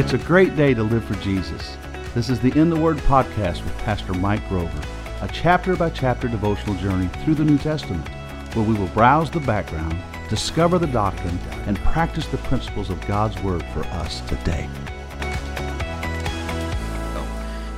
It's a great day to live for Jesus. This is the In the Word podcast with Pastor Mike Grover, a chapter by chapter devotional journey through the New Testament, where we will browse the background, discover the doctrine, and practice the principles of God's Word for us today.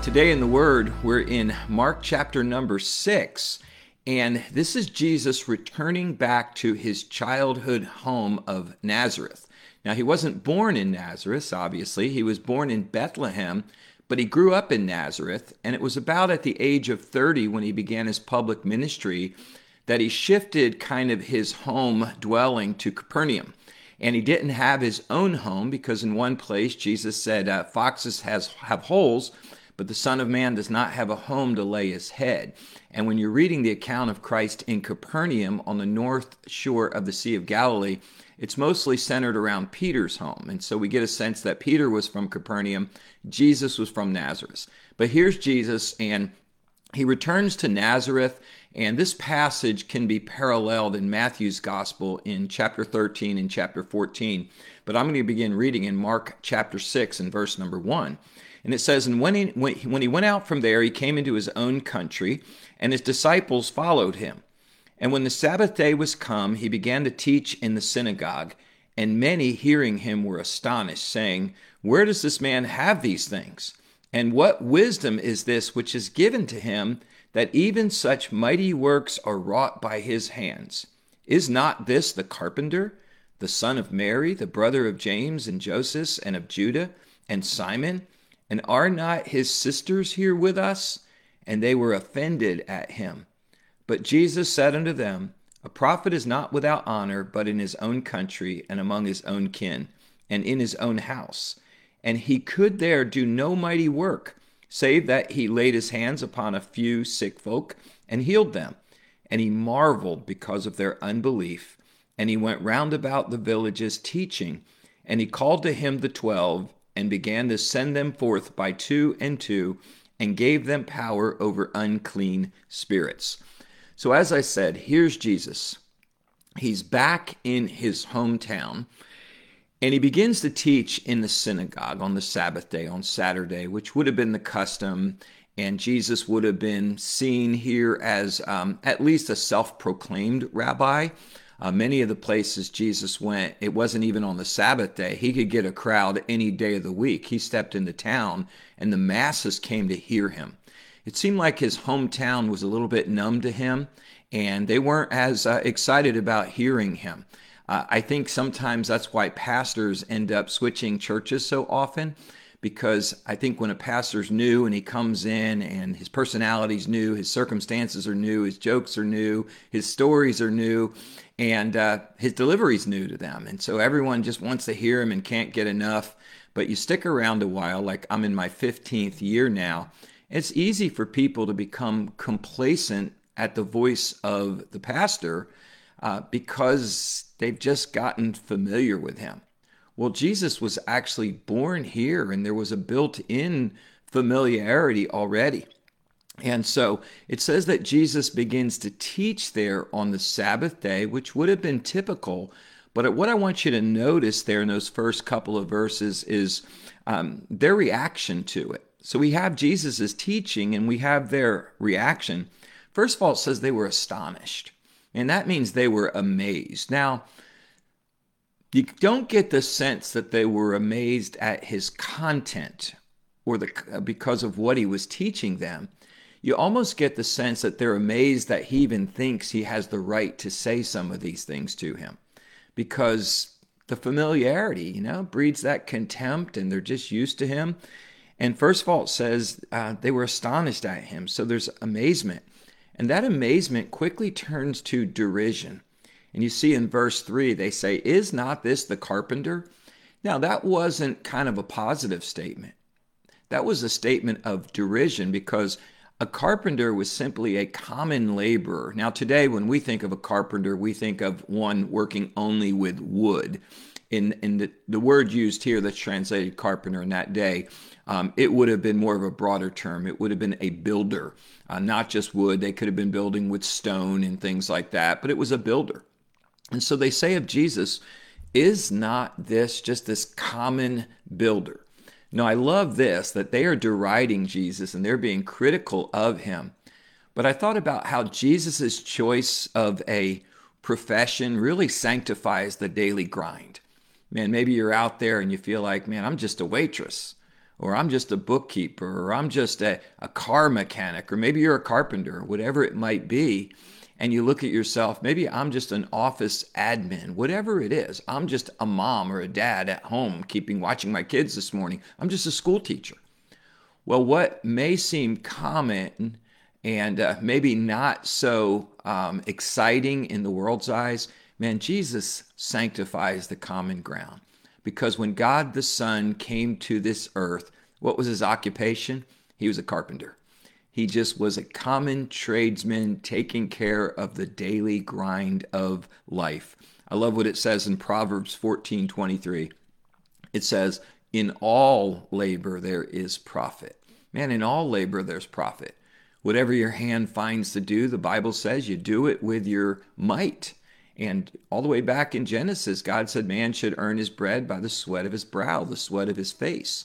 Today in the Word, we're in Mark chapter number six, and this is Jesus returning back to his childhood home of Nazareth. Now, he wasn't born in Nazareth, obviously. He was born in Bethlehem, but he grew up in Nazareth, and it was about at the age of 30 when he began his public ministry that he shifted kind of his home dwelling to Capernaum. And he didn't have his own home because in one place Jesus said, uh, Foxes has, have holes, but the Son of Man does not have a home to lay his head. And when you're reading the account of Christ in Capernaum on the north shore of the Sea of Galilee, it's mostly centered around Peter's home. And so we get a sense that Peter was from Capernaum, Jesus was from Nazareth. But here's Jesus, and he returns to Nazareth. And this passage can be paralleled in Matthew's gospel in chapter 13 and chapter 14. But I'm going to begin reading in Mark chapter 6 and verse number 1. And it says, And when he, when he went out from there, he came into his own country, and his disciples followed him. And when the Sabbath day was come, he began to teach in the synagogue. And many hearing him were astonished, saying, Where does this man have these things? And what wisdom is this which is given to him, that even such mighty works are wrought by his hands? Is not this the carpenter, the son of Mary, the brother of James and Joseph, and of Judah, and Simon? And are not his sisters here with us? And they were offended at him. But Jesus said unto them, A prophet is not without honor, but in his own country, and among his own kin, and in his own house. And he could there do no mighty work, save that he laid his hands upon a few sick folk and healed them. And he marveled because of their unbelief. And he went round about the villages teaching. And he called to him the twelve and began to send them forth by two and two, and gave them power over unclean spirits. So, as I said, here's Jesus. He's back in his hometown, and he begins to teach in the synagogue on the Sabbath day, on Saturday, which would have been the custom. And Jesus would have been seen here as um, at least a self proclaimed rabbi. Uh, many of the places Jesus went, it wasn't even on the Sabbath day. He could get a crowd any day of the week. He stepped into town, and the masses came to hear him. It seemed like his hometown was a little bit numb to him, and they weren't as uh, excited about hearing him. Uh, I think sometimes that's why pastors end up switching churches so often because I think when a pastor's new and he comes in and his personality's new, his circumstances are new, his jokes are new, his stories are new, and uh, his delivery's new to them. And so everyone just wants to hear him and can't get enough. But you stick around a while, like I'm in my 15th year now, it's easy for people to become complacent at the voice of the pastor uh, because they've just gotten familiar with him. Well, Jesus was actually born here, and there was a built in familiarity already. And so it says that Jesus begins to teach there on the Sabbath day, which would have been typical. But what I want you to notice there in those first couple of verses is um, their reaction to it. So we have Jesus' teaching and we have their reaction. First of all, it says they were astonished, and that means they were amazed. Now, you don't get the sense that they were amazed at his content or the because of what he was teaching them. You almost get the sense that they're amazed that he even thinks he has the right to say some of these things to him because the familiarity, you know, breeds that contempt and they're just used to him. And first of all, it says uh, they were astonished at him. So there's amazement. And that amazement quickly turns to derision. And you see in verse 3, they say, Is not this the carpenter? Now, that wasn't kind of a positive statement. That was a statement of derision because a carpenter was simply a common laborer. Now, today, when we think of a carpenter, we think of one working only with wood. In, in the, the word used here that's translated carpenter in that day, um, it would have been more of a broader term. It would have been a builder, uh, not just wood. They could have been building with stone and things like that, but it was a builder. And so they say of Jesus, is not this just this common builder? Now, I love this that they are deriding Jesus and they're being critical of him. But I thought about how Jesus' choice of a profession really sanctifies the daily grind. Man, maybe you're out there and you feel like, man, I'm just a waitress, or I'm just a bookkeeper, or I'm just a, a car mechanic, or maybe you're a carpenter, whatever it might be and you look at yourself, maybe I'm just an office admin, whatever it is. I'm just a mom or a dad at home keeping watching my kids this morning. I'm just a school teacher. Well, what may seem common and uh, maybe not so um, exciting in the world's eyes, man, Jesus sanctifies the common ground. Because when God the Son came to this earth, what was his occupation? He was a carpenter. He just was a common tradesman taking care of the daily grind of life. I love what it says in Proverbs 14 23. It says, In all labor there is profit. Man, in all labor there's profit. Whatever your hand finds to do, the Bible says you do it with your might. And all the way back in Genesis, God said man should earn his bread by the sweat of his brow, the sweat of his face.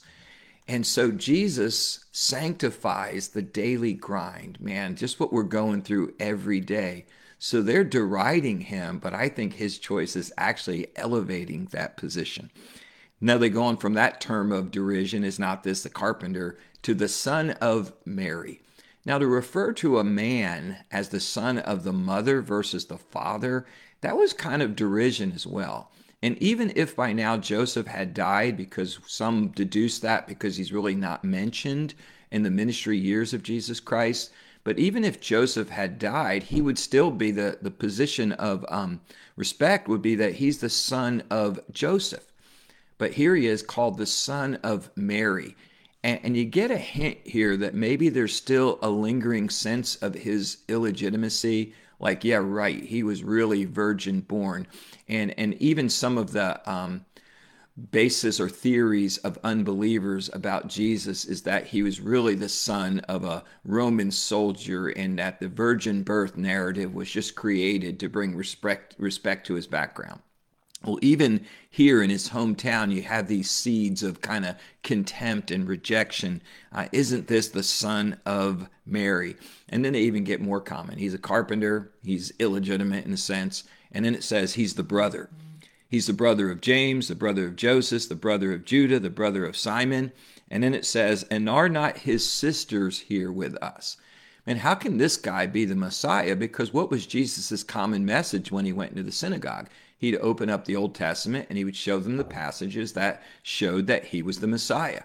And so Jesus sanctifies the daily grind, man, just what we're going through every day. So they're deriding him, but I think his choice is actually elevating that position. Now they go on from that term of derision, is not this the carpenter, to the son of Mary. Now, to refer to a man as the son of the mother versus the father, that was kind of derision as well. And even if by now Joseph had died, because some deduce that because he's really not mentioned in the ministry years of Jesus Christ, but even if Joseph had died, he would still be the, the position of um, respect would be that he's the son of Joseph. But here he is called the son of Mary. And, and you get a hint here that maybe there's still a lingering sense of his illegitimacy like yeah right he was really virgin born and and even some of the um, basis or theories of unbelievers about Jesus is that he was really the son of a Roman soldier and that the virgin birth narrative was just created to bring respect respect to his background. Well, even here in his hometown, you have these seeds of kind of contempt and rejection. Uh, isn't this the son of Mary? And then they even get more common. He's a carpenter, he's illegitimate in a sense. And then it says he's the brother. He's the brother of James, the brother of Joseph, the brother of Judah, the brother of Simon. And then it says, and are not his sisters here with us? And how can this guy be the Messiah? Because what was Jesus' common message when he went into the synagogue? He'd open up the Old Testament and he would show them the passages that showed that he was the Messiah.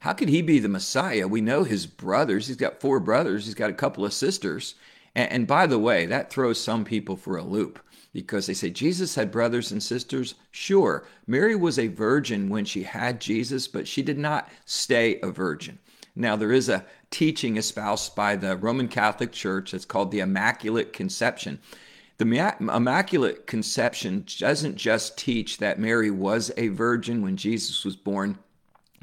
How could he be the Messiah? We know his brothers. He's got four brothers, he's got a couple of sisters. And, and by the way, that throws some people for a loop because they say Jesus had brothers and sisters. Sure, Mary was a virgin when she had Jesus, but she did not stay a virgin. Now, there is a teaching espoused by the Roman Catholic Church that's called the Immaculate Conception. The Immaculate Conception doesn't just teach that Mary was a virgin when Jesus was born,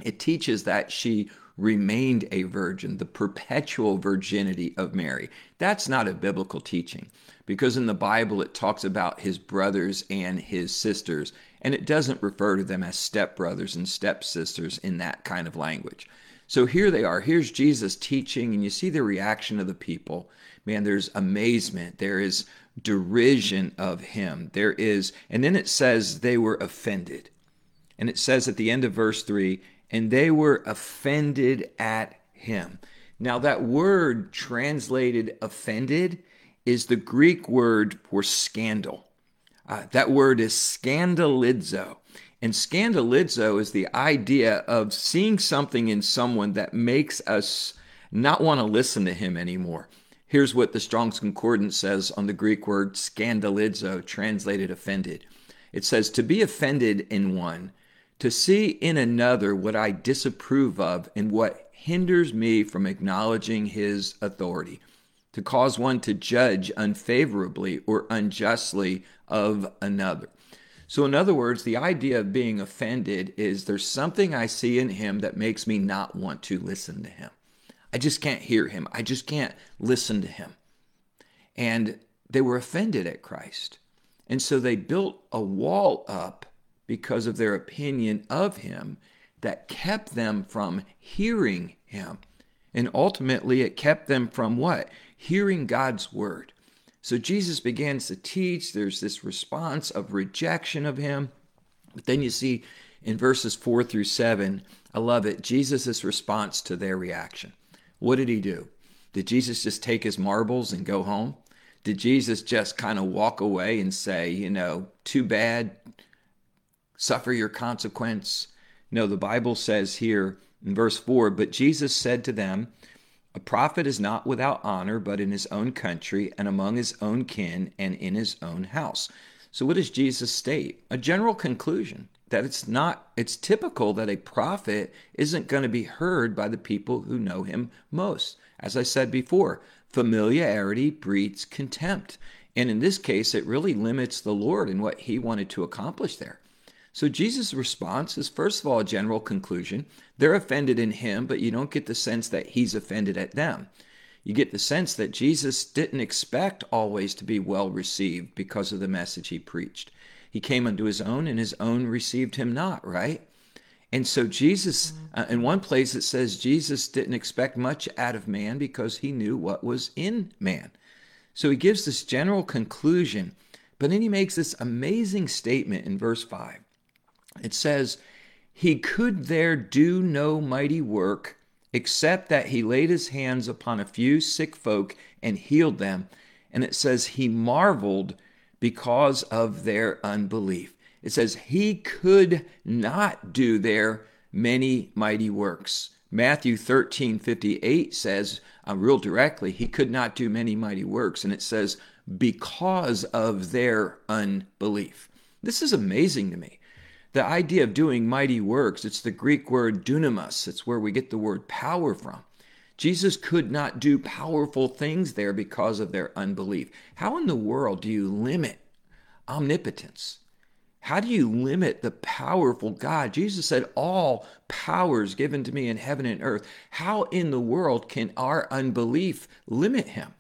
it teaches that she remained a virgin, the perpetual virginity of Mary. That's not a biblical teaching because in the Bible it talks about his brothers and his sisters, and it doesn't refer to them as stepbrothers and stepsisters in that kind of language. So here they are. Here's Jesus teaching, and you see the reaction of the people. Man, there's amazement. There is derision of him. There is, and then it says they were offended. And it says at the end of verse 3 and they were offended at him. Now, that word translated offended is the Greek word for scandal. Uh, that word is scandalizo. And scandalizo is the idea of seeing something in someone that makes us not want to listen to him anymore. Here's what the Strong's Concordance says on the Greek word scandalizo, translated offended. It says, To be offended in one, to see in another what I disapprove of and what hinders me from acknowledging his authority, to cause one to judge unfavorably or unjustly of another. So, in other words, the idea of being offended is there's something I see in him that makes me not want to listen to him. I just can't hear him. I just can't listen to him. And they were offended at Christ. And so they built a wall up because of their opinion of him that kept them from hearing him. And ultimately, it kept them from what? Hearing God's word. So Jesus begins to teach. There's this response of rejection of him. But then you see in verses four through seven, I love it, Jesus' response to their reaction. What did he do? Did Jesus just take his marbles and go home? Did Jesus just kind of walk away and say, you know, too bad, suffer your consequence? No, the Bible says here in verse 4 But Jesus said to them, A prophet is not without honor, but in his own country, and among his own kin, and in his own house. So, what does Jesus state? A general conclusion that it's not, it's typical that a prophet isn't going to be heard by the people who know him most. As I said before, familiarity breeds contempt. And in this case, it really limits the Lord and what he wanted to accomplish there. So Jesus' response is first of all a general conclusion. They're offended in him, but you don't get the sense that he's offended at them. You get the sense that Jesus didn't expect always to be well received because of the message he preached. He came unto his own, and his own received him not, right? And so Jesus, uh, in one place it says Jesus didn't expect much out of man because he knew what was in man. So he gives this general conclusion, but then he makes this amazing statement in verse 5. It says, He could there do no mighty work, except that he laid his hands upon a few sick folk and healed them. And it says, He marveled because of there unbelief. It says, He could not do their many mighty works. Matthew 13 58 says, uh, real directly, He could not do many mighty works. And it says, because of their unbelief. This is amazing to me the idea of doing mighty works, it's the Greek word dunamis. It's where we get the word power from. Jesus could not do powerful things there because of their unbelief. How in the world do you limit omnipotence? How do you limit the powerful God? Jesus said, All power is given to me in heaven and earth. How in the world can our unbelief limit him?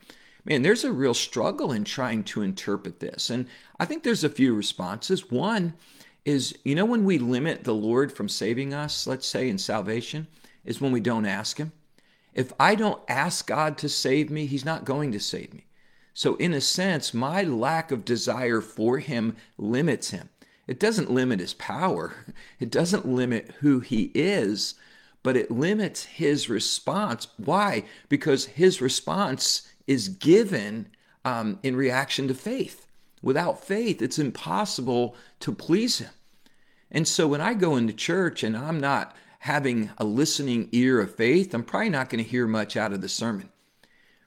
Man, there's a real struggle in trying to interpret this. And I think there's a few responses. One is you know when we limit the Lord from saving us, let's say in salvation, is when we don't ask Him. If I don't ask God to save me, He's not going to save me. So, in a sense, my lack of desire for Him limits Him. It doesn't limit His power, it doesn't limit who He is, but it limits His response. Why? Because His response is given um, in reaction to faith. Without faith, it's impossible to please Him. And so when I go into church and I'm not having a listening ear of faith, I'm probably not going to hear much out of the sermon.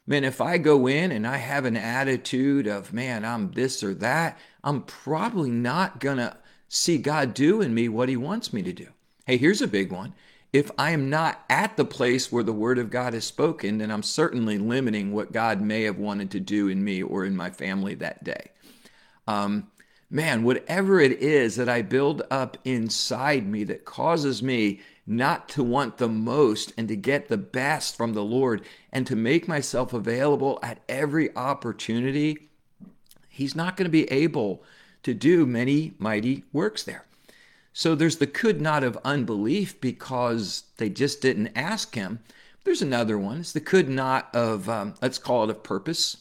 Man, if I go in and I have an attitude of, man, I'm this or that, I'm probably not going to see God do in me what He wants me to do. Hey, here's a big one. If I am not at the place where the Word of God is spoken, then I'm certainly limiting what God may have wanted to do in me or in my family that day um, man, whatever it is that I build up inside me that causes me not to want the most and to get the best from the Lord and to make myself available at every opportunity, He's not going to be able to do many mighty works there. So there's the could not of unbelief because they just didn't ask Him. There's another one. It's the could not of, um, let's call it of purpose.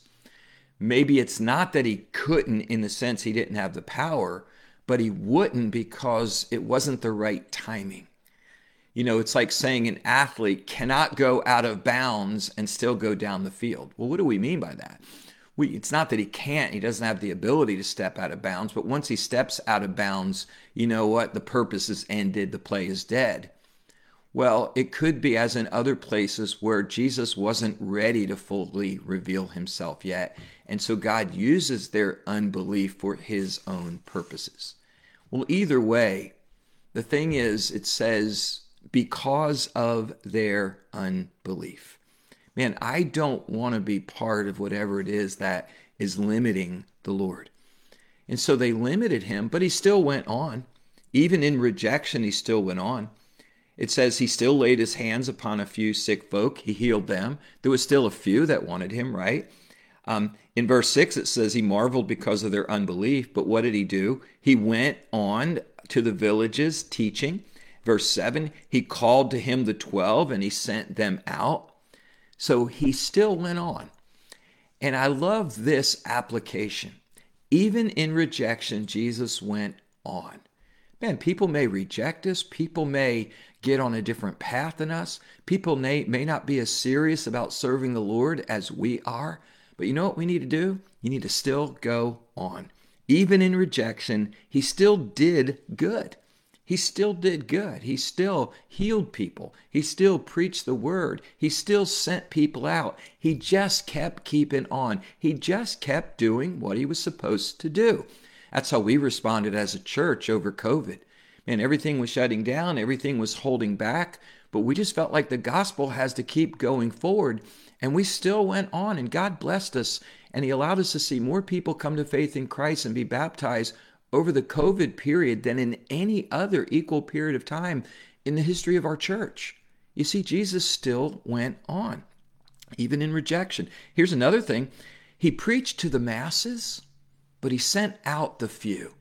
Maybe it's not that he couldn't in the sense he didn't have the power, but he wouldn't because it wasn't the right timing. You know, it's like saying an athlete cannot go out of bounds and still go down the field. Well, what do we mean by that? We, it's not that he can't, he doesn't have the ability to step out of bounds, but once he steps out of bounds, you know what? The purpose is ended, the play is dead. Well, it could be as in other places where Jesus wasn't ready to fully reveal himself yet. And so God uses their unbelief for his own purposes. Well, either way, the thing is, it says, because of their unbelief. Man, I don't want to be part of whatever it is that is limiting the Lord. And so they limited him, but he still went on. Even in rejection, he still went on. It says he still laid his hands upon a few sick folk. He healed them. There was still a few that wanted him, right? Um, in verse 6, it says he marveled because of their unbelief. But what did he do? He went on to the villages teaching. Verse 7 He called to him the 12 and he sent them out. So he still went on. And I love this application. Even in rejection, Jesus went on. Man, people may reject us. People may get on a different path than us. People may, may not be as serious about serving the Lord as we are. But you know what we need to do? You need to still go on. Even in rejection, he still did good. He still did good. He still healed people. He still preached the word. He still sent people out. He just kept keeping on. He just kept doing what he was supposed to do. That's how we responded as a church over COVID. And everything was shutting down, everything was holding back, but we just felt like the gospel has to keep going forward. And we still went on, and God blessed us, and He allowed us to see more people come to faith in Christ and be baptized over the COVID period than in any other equal period of time in the history of our church. You see, Jesus still went on, even in rejection. Here's another thing He preached to the masses, but He sent out the few.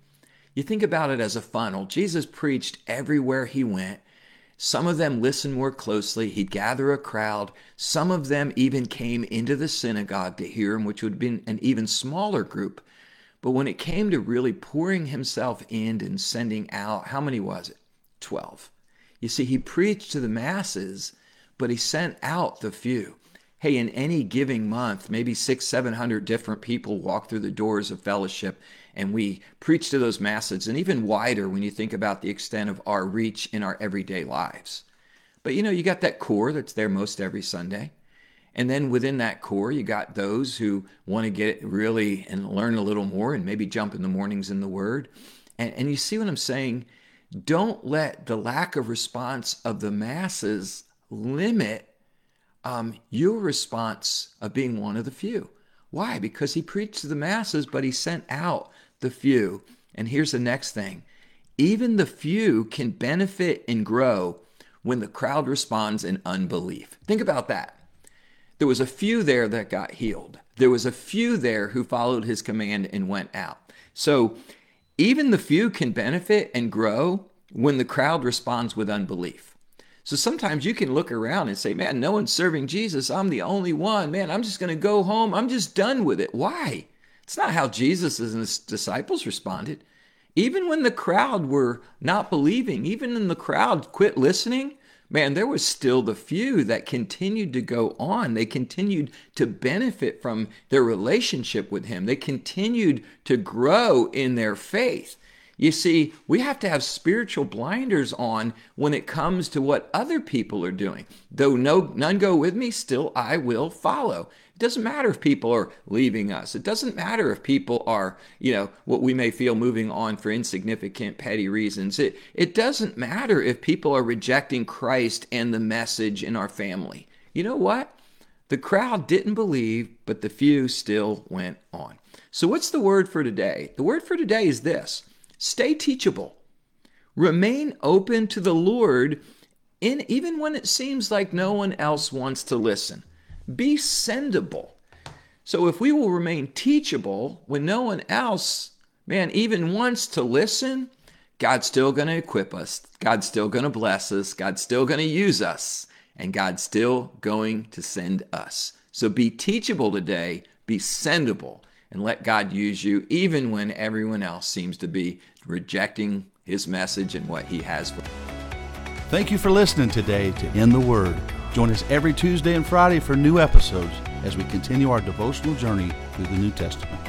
You think about it as a funnel. Jesus preached everywhere He went. Some of them listened more closely. He'd gather a crowd. Some of them even came into the synagogue to hear him, which would have been an even smaller group. But when it came to really pouring himself in and sending out, how many was it? 12. You see, he preached to the masses, but he sent out the few. Hey, in any giving month, maybe six, 700 different people walk through the doors of fellowship and we preach to those masses, and even wider when you think about the extent of our reach in our everyday lives. But you know, you got that core that's there most every Sunday. And then within that core, you got those who want to get really and learn a little more and maybe jump in the mornings in the Word. And, and you see what I'm saying? Don't let the lack of response of the masses limit um, your response of being one of the few. Why? Because he preached to the masses, but he sent out the few. And here's the next thing even the few can benefit and grow when the crowd responds in unbelief. Think about that. There was a few there that got healed. There was a few there who followed his command and went out. So even the few can benefit and grow when the crowd responds with unbelief. So sometimes you can look around and say, man, no one's serving Jesus. I'm the only one. Man, I'm just going to go home. I'm just done with it. Why? It's not how Jesus and his disciples responded. Even when the crowd were not believing, even when the crowd quit listening, man, there was still the few that continued to go on. They continued to benefit from their relationship with him. They continued to grow in their faith. You see, we have to have spiritual blinders on when it comes to what other people are doing. Though no none go with me, still I will follow. It doesn't matter if people are leaving us. It doesn't matter if people are, you know, what we may feel moving on for insignificant, petty reasons. It, it doesn't matter if people are rejecting Christ and the message in our family. You know what? The crowd didn't believe, but the few still went on. So, what's the word for today? The word for today is this stay teachable, remain open to the Lord, in, even when it seems like no one else wants to listen. Be sendable. So if we will remain teachable when no one else, man, even wants to listen, God's still going to equip us. God's still going to bless us. God's still going to use us. And God's still going to send us. So be teachable today, be sendable, and let God use you even when everyone else seems to be rejecting his message and what he has for. you. Thank you for listening today to In the Word. Join us every Tuesday and Friday for new episodes as we continue our devotional journey through the New Testament.